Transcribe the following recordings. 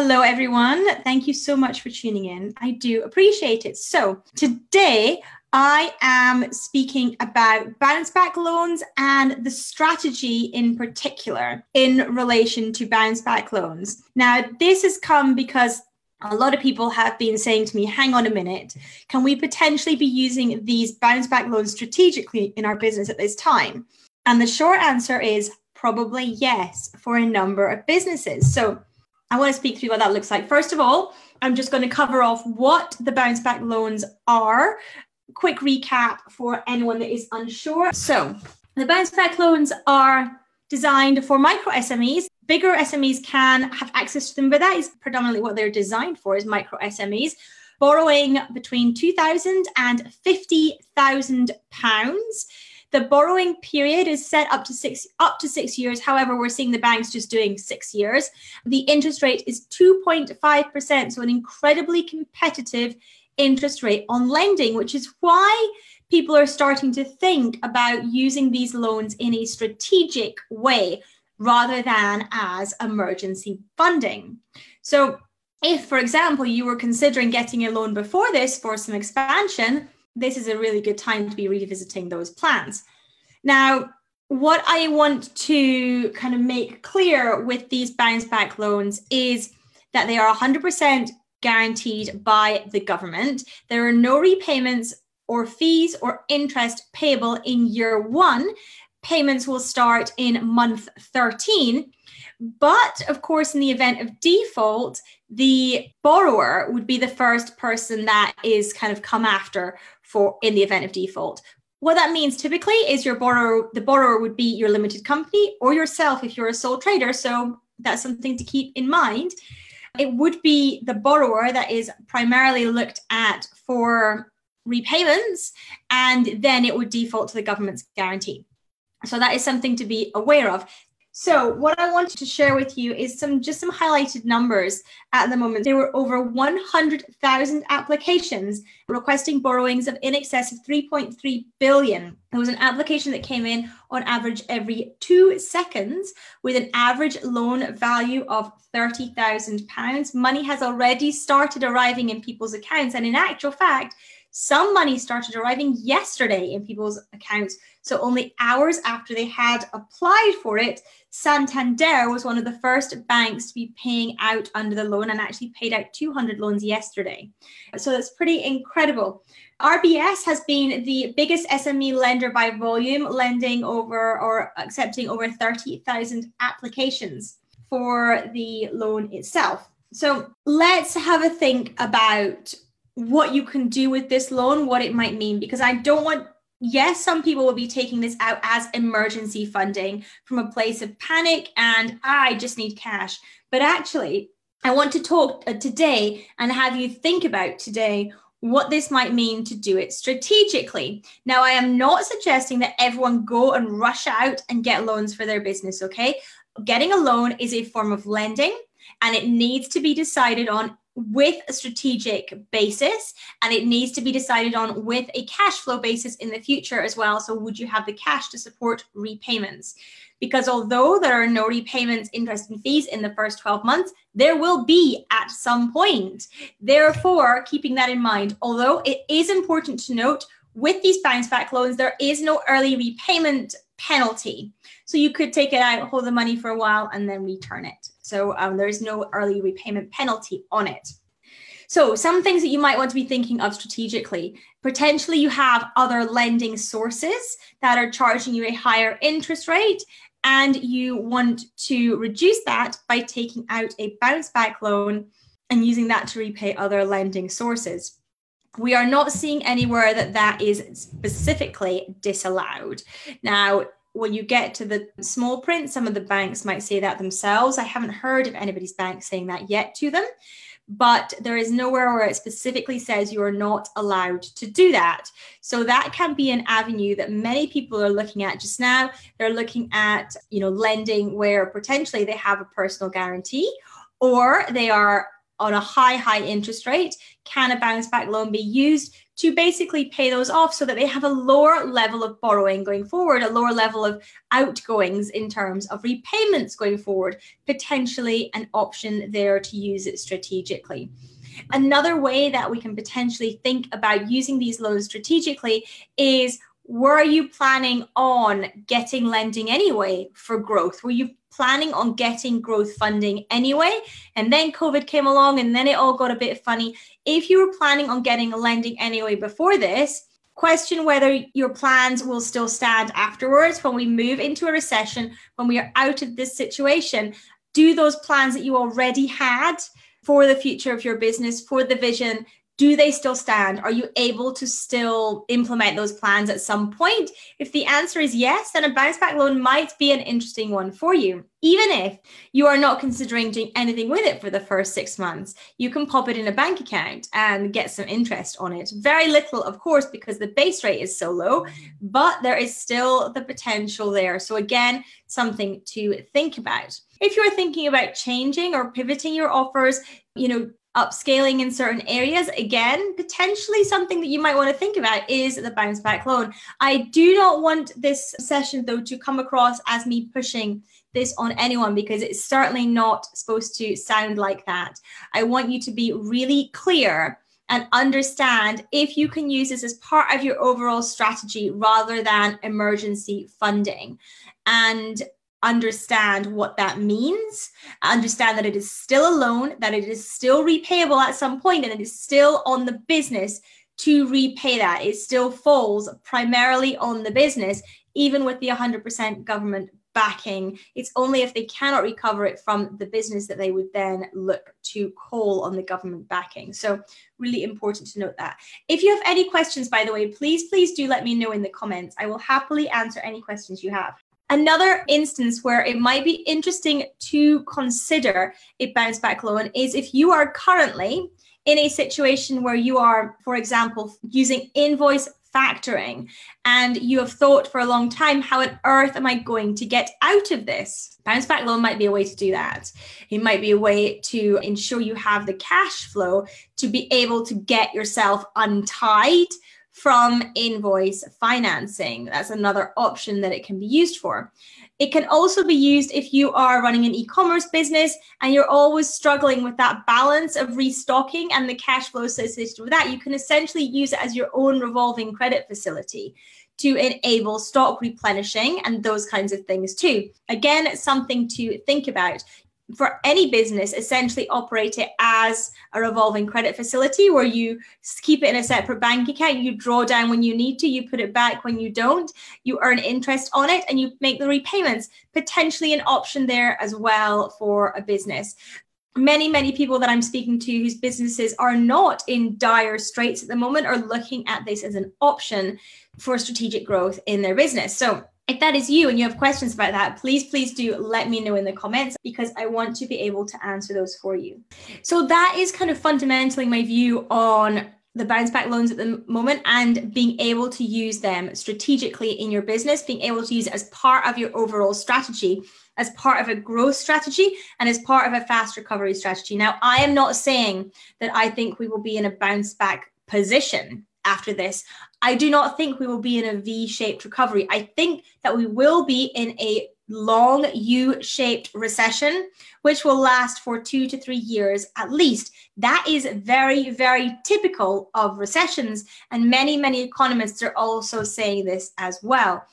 Hello, everyone. Thank you so much for tuning in. I do appreciate it. So, today I am speaking about bounce back loans and the strategy in particular in relation to bounce back loans. Now, this has come because a lot of people have been saying to me, hang on a minute, can we potentially be using these bounce back loans strategically in our business at this time? And the short answer is probably yes for a number of businesses. So, I want to speak through what that looks like. First of all, I'm just going to cover off what the bounce back loans are. Quick recap for anyone that is unsure. So, the bounce back loans are designed for micro SMEs. Bigger SMEs can have access to them, but that is predominantly what they're designed for is micro SMEs. Borrowing between 2,000 and 50,000 pounds the borrowing period is set up to six up to six years. However, we're seeing the banks just doing six years. The interest rate is 2.5%, so an incredibly competitive interest rate on lending, which is why people are starting to think about using these loans in a strategic way rather than as emergency funding. So, if, for example, you were considering getting a loan before this for some expansion, this is a really good time to be revisiting those plans. Now, what I want to kind of make clear with these bounce back loans is that they are 100% guaranteed by the government. There are no repayments or fees or interest payable in year one. Payments will start in month 13. But of course, in the event of default, the borrower would be the first person that is kind of come after for in the event of default. What that means typically is your borrower, the borrower would be your limited company or yourself if you're a sole trader. So that's something to keep in mind. It would be the borrower that is primarily looked at for repayments, and then it would default to the government's guarantee. So that is something to be aware of. So what I wanted to share with you is some just some highlighted numbers at the moment. There were over 100,000 applications requesting borrowings of in excess of 3.3 billion. There was an application that came in on average every two seconds with an average loan value of 30,000 pounds. Money has already started arriving in people's accounts. And in actual fact, some money started arriving yesterday in people's accounts. So, only hours after they had applied for it, Santander was one of the first banks to be paying out under the loan and actually paid out 200 loans yesterday. So, that's pretty incredible. RBS has been the biggest SME lender by volume, lending over or accepting over 30,000 applications for the loan itself. So let's have a think about what you can do with this loan, what it might mean, because I don't want yes, some people will be taking this out as emergency funding from a place of panic and I just need cash. But actually, I want to talk uh, today and have you think about today what this might mean to do it strategically. Now, I am not suggesting that everyone go and rush out and get loans for their business, okay? Getting a loan is a form of lending and it needs to be decided on with a strategic basis and it needs to be decided on with a cash flow basis in the future as well. So, would you have the cash to support repayments? Because although there are no repayments, interest, and fees in the first 12 months, there will be at some point. Therefore, keeping that in mind, although it is important to note with these bounce back loans, there is no early repayment penalty. So you could take it out, hold the money for a while, and then return it. So um, there is no early repayment penalty on it. So, some things that you might want to be thinking of strategically. Potentially, you have other lending sources that are charging you a higher interest rate, and you want to reduce that by taking out a bounce back loan and using that to repay other lending sources. We are not seeing anywhere that that is specifically disallowed. Now, when you get to the small print, some of the banks might say that themselves. I haven't heard of anybody's bank saying that yet to them, but there is nowhere where it specifically says you are not allowed to do that. So that can be an avenue that many people are looking at just now. They're looking at, you know, lending where potentially they have a personal guarantee or they are on a high, high interest rate. Can a bounce back loan be used to basically pay those off so that they have a lower level of borrowing going forward, a lower level of outgoings in terms of repayments going forward, potentially an option there to use it strategically. Another way that we can potentially think about using these loans strategically is were you planning on getting lending anyway for growth? Were you planning on getting growth funding anyway? And then COVID came along and then it all got a bit funny. If you were planning on getting lending anyway before this, question whether your plans will still stand afterwards when we move into a recession, when we are out of this situation. Do those plans that you already had for the future of your business, for the vision, do they still stand? Are you able to still implement those plans at some point? If the answer is yes, then a bounce back loan might be an interesting one for you. Even if you are not considering doing anything with it for the first six months, you can pop it in a bank account and get some interest on it. Very little, of course, because the base rate is so low, but there is still the potential there. So, again, something to think about. If you're thinking about changing or pivoting your offers, you know, upscaling in certain areas, again, potentially something that you might want to think about is the bounce back loan. I do not want this session, though, to come across as me pushing this on anyone because it's certainly not supposed to sound like that. I want you to be really clear and understand if you can use this as part of your overall strategy rather than emergency funding. And understand what that means, understand that it is still a loan, that it is still repayable at some point, and it is still on the business to repay that. It still falls primarily on the business, even with the 100% government backing. It's only if they cannot recover it from the business that they would then look to call on the government backing. So, really important to note that. If you have any questions, by the way, please, please do let me know in the comments. I will happily answer any questions you have. Another instance where it might be interesting to consider a bounce back loan is if you are currently in a situation where you are, for example, using invoice factoring and you have thought for a long time, how on earth am I going to get out of this? Bounce back loan might be a way to do that. It might be a way to ensure you have the cash flow to be able to get yourself untied from invoice financing. That's another option that it can be used for. It can also be used if you are running an e commerce business and you're always struggling with that balance of restocking and the cash flow associated with that. You can essentially use it as your own revolving credit facility to enable stock replenishing and those kinds of things too. Again, something to think about for any business essentially operate it as a revolving credit facility where you keep it in a separate bank account. You draw down when you need to you put it back when you don't. You earn interest on it and you make the repayments. Potentially an option there as well for a business. Many many people that i'm speaking to whose businesses are not in dire straits at the moment are looking at this as an option for strategic growth in their business. So if that is you and you have questions about that, please, please do let me know in the comments because I want to be able to answer those for you. So that is kind of fundamentally my view on the bounce back loans at the moment and being able to use them strategically in your business, being able to use it as part of your overall strategy, as part of a growth strategy, and as part of a fast recovery strategy. Now, I am not saying that I think we will be in a bounce back position after this. I do not think we will be in a V shaped recovery. I think that we will be in a long U shaped recession, which will last for two to three years at least. That is very, very typical of recessions. And many, many economists are also saying this as well.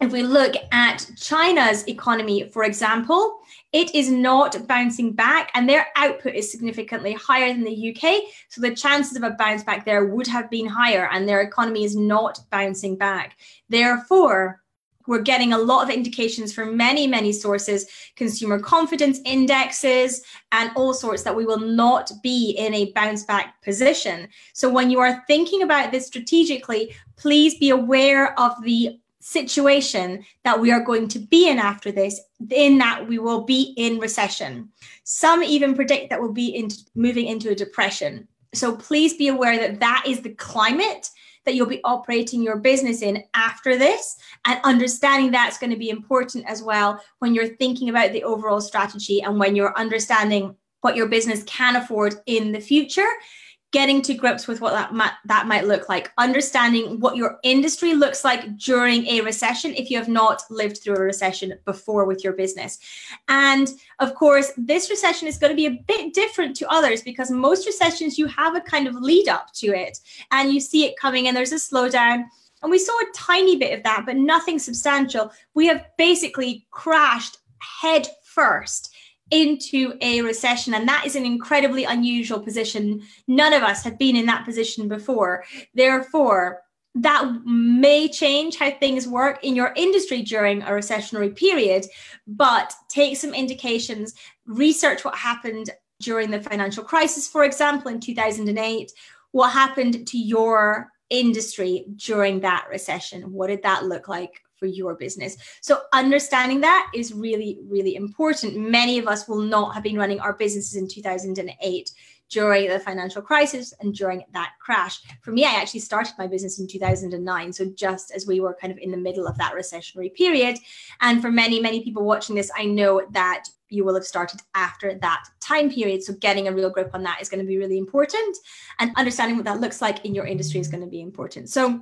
If we look at China's economy, for example, it is not bouncing back and their output is significantly higher than the UK. So the chances of a bounce back there would have been higher and their economy is not bouncing back. Therefore, we're getting a lot of indications from many, many sources, consumer confidence indexes, and all sorts that we will not be in a bounce back position. So, when you are thinking about this strategically, please be aware of the situation that we are going to be in after this, in that we will be in recession. Some even predict that we'll be in, moving into a depression. So please be aware that that is the climate that you'll be operating your business in after this. And understanding that's going to be important as well when you're thinking about the overall strategy and when you're understanding what your business can afford in the future getting to grips with what that might, that might look like, understanding what your industry looks like during a recession if you have not lived through a recession before with your business. And of course, this recession is going to be a bit different to others because most recessions you have a kind of lead up to it and you see it coming and there's a slowdown. And we saw a tiny bit of that, but nothing substantial. We have basically crashed head first into a recession. And that is an incredibly unusual position. None of us have been in that position before. Therefore, that may change how things work in your industry during a recessionary period, but take some indications, research what happened during the financial crisis, for example, in 2008. What happened to your industry during that recession? What did that look like for your business. So understanding that is really, really important. Many of us will not have been running our businesses in 2008 during the financial crisis and during that crash. For me, I actually started my business in 2009. So just as we were kind of in the middle of that recessionary period. And for many, many people watching this, I know that you will have started after that time period. So getting a real grip on that is going to be really important. And understanding what that looks like in your industry is going to be important. So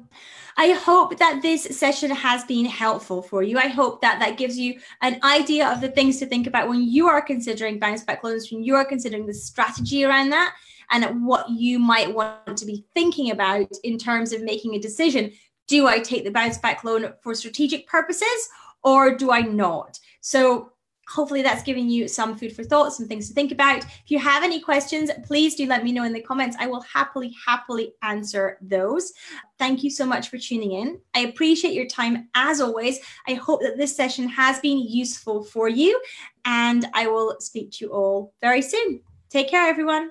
I hope that this session has been helpful for you. I hope that that gives you an idea of the things to think about when you are considering bounce back loans, when you are considering the strategy around that and what you might want to be thinking about in terms of making a decision. Do I take the bounce back loan for strategic purposes or do I not? So hopefully that's giving you some food for thought, some things to think about. If you have any questions, please do let me know in the comments. I will happily, happily answer those. Thank you so much for tuning in. I appreciate your time as always. I hope that this session has been useful for you, and I will speak to you all very soon. Take care, everyone.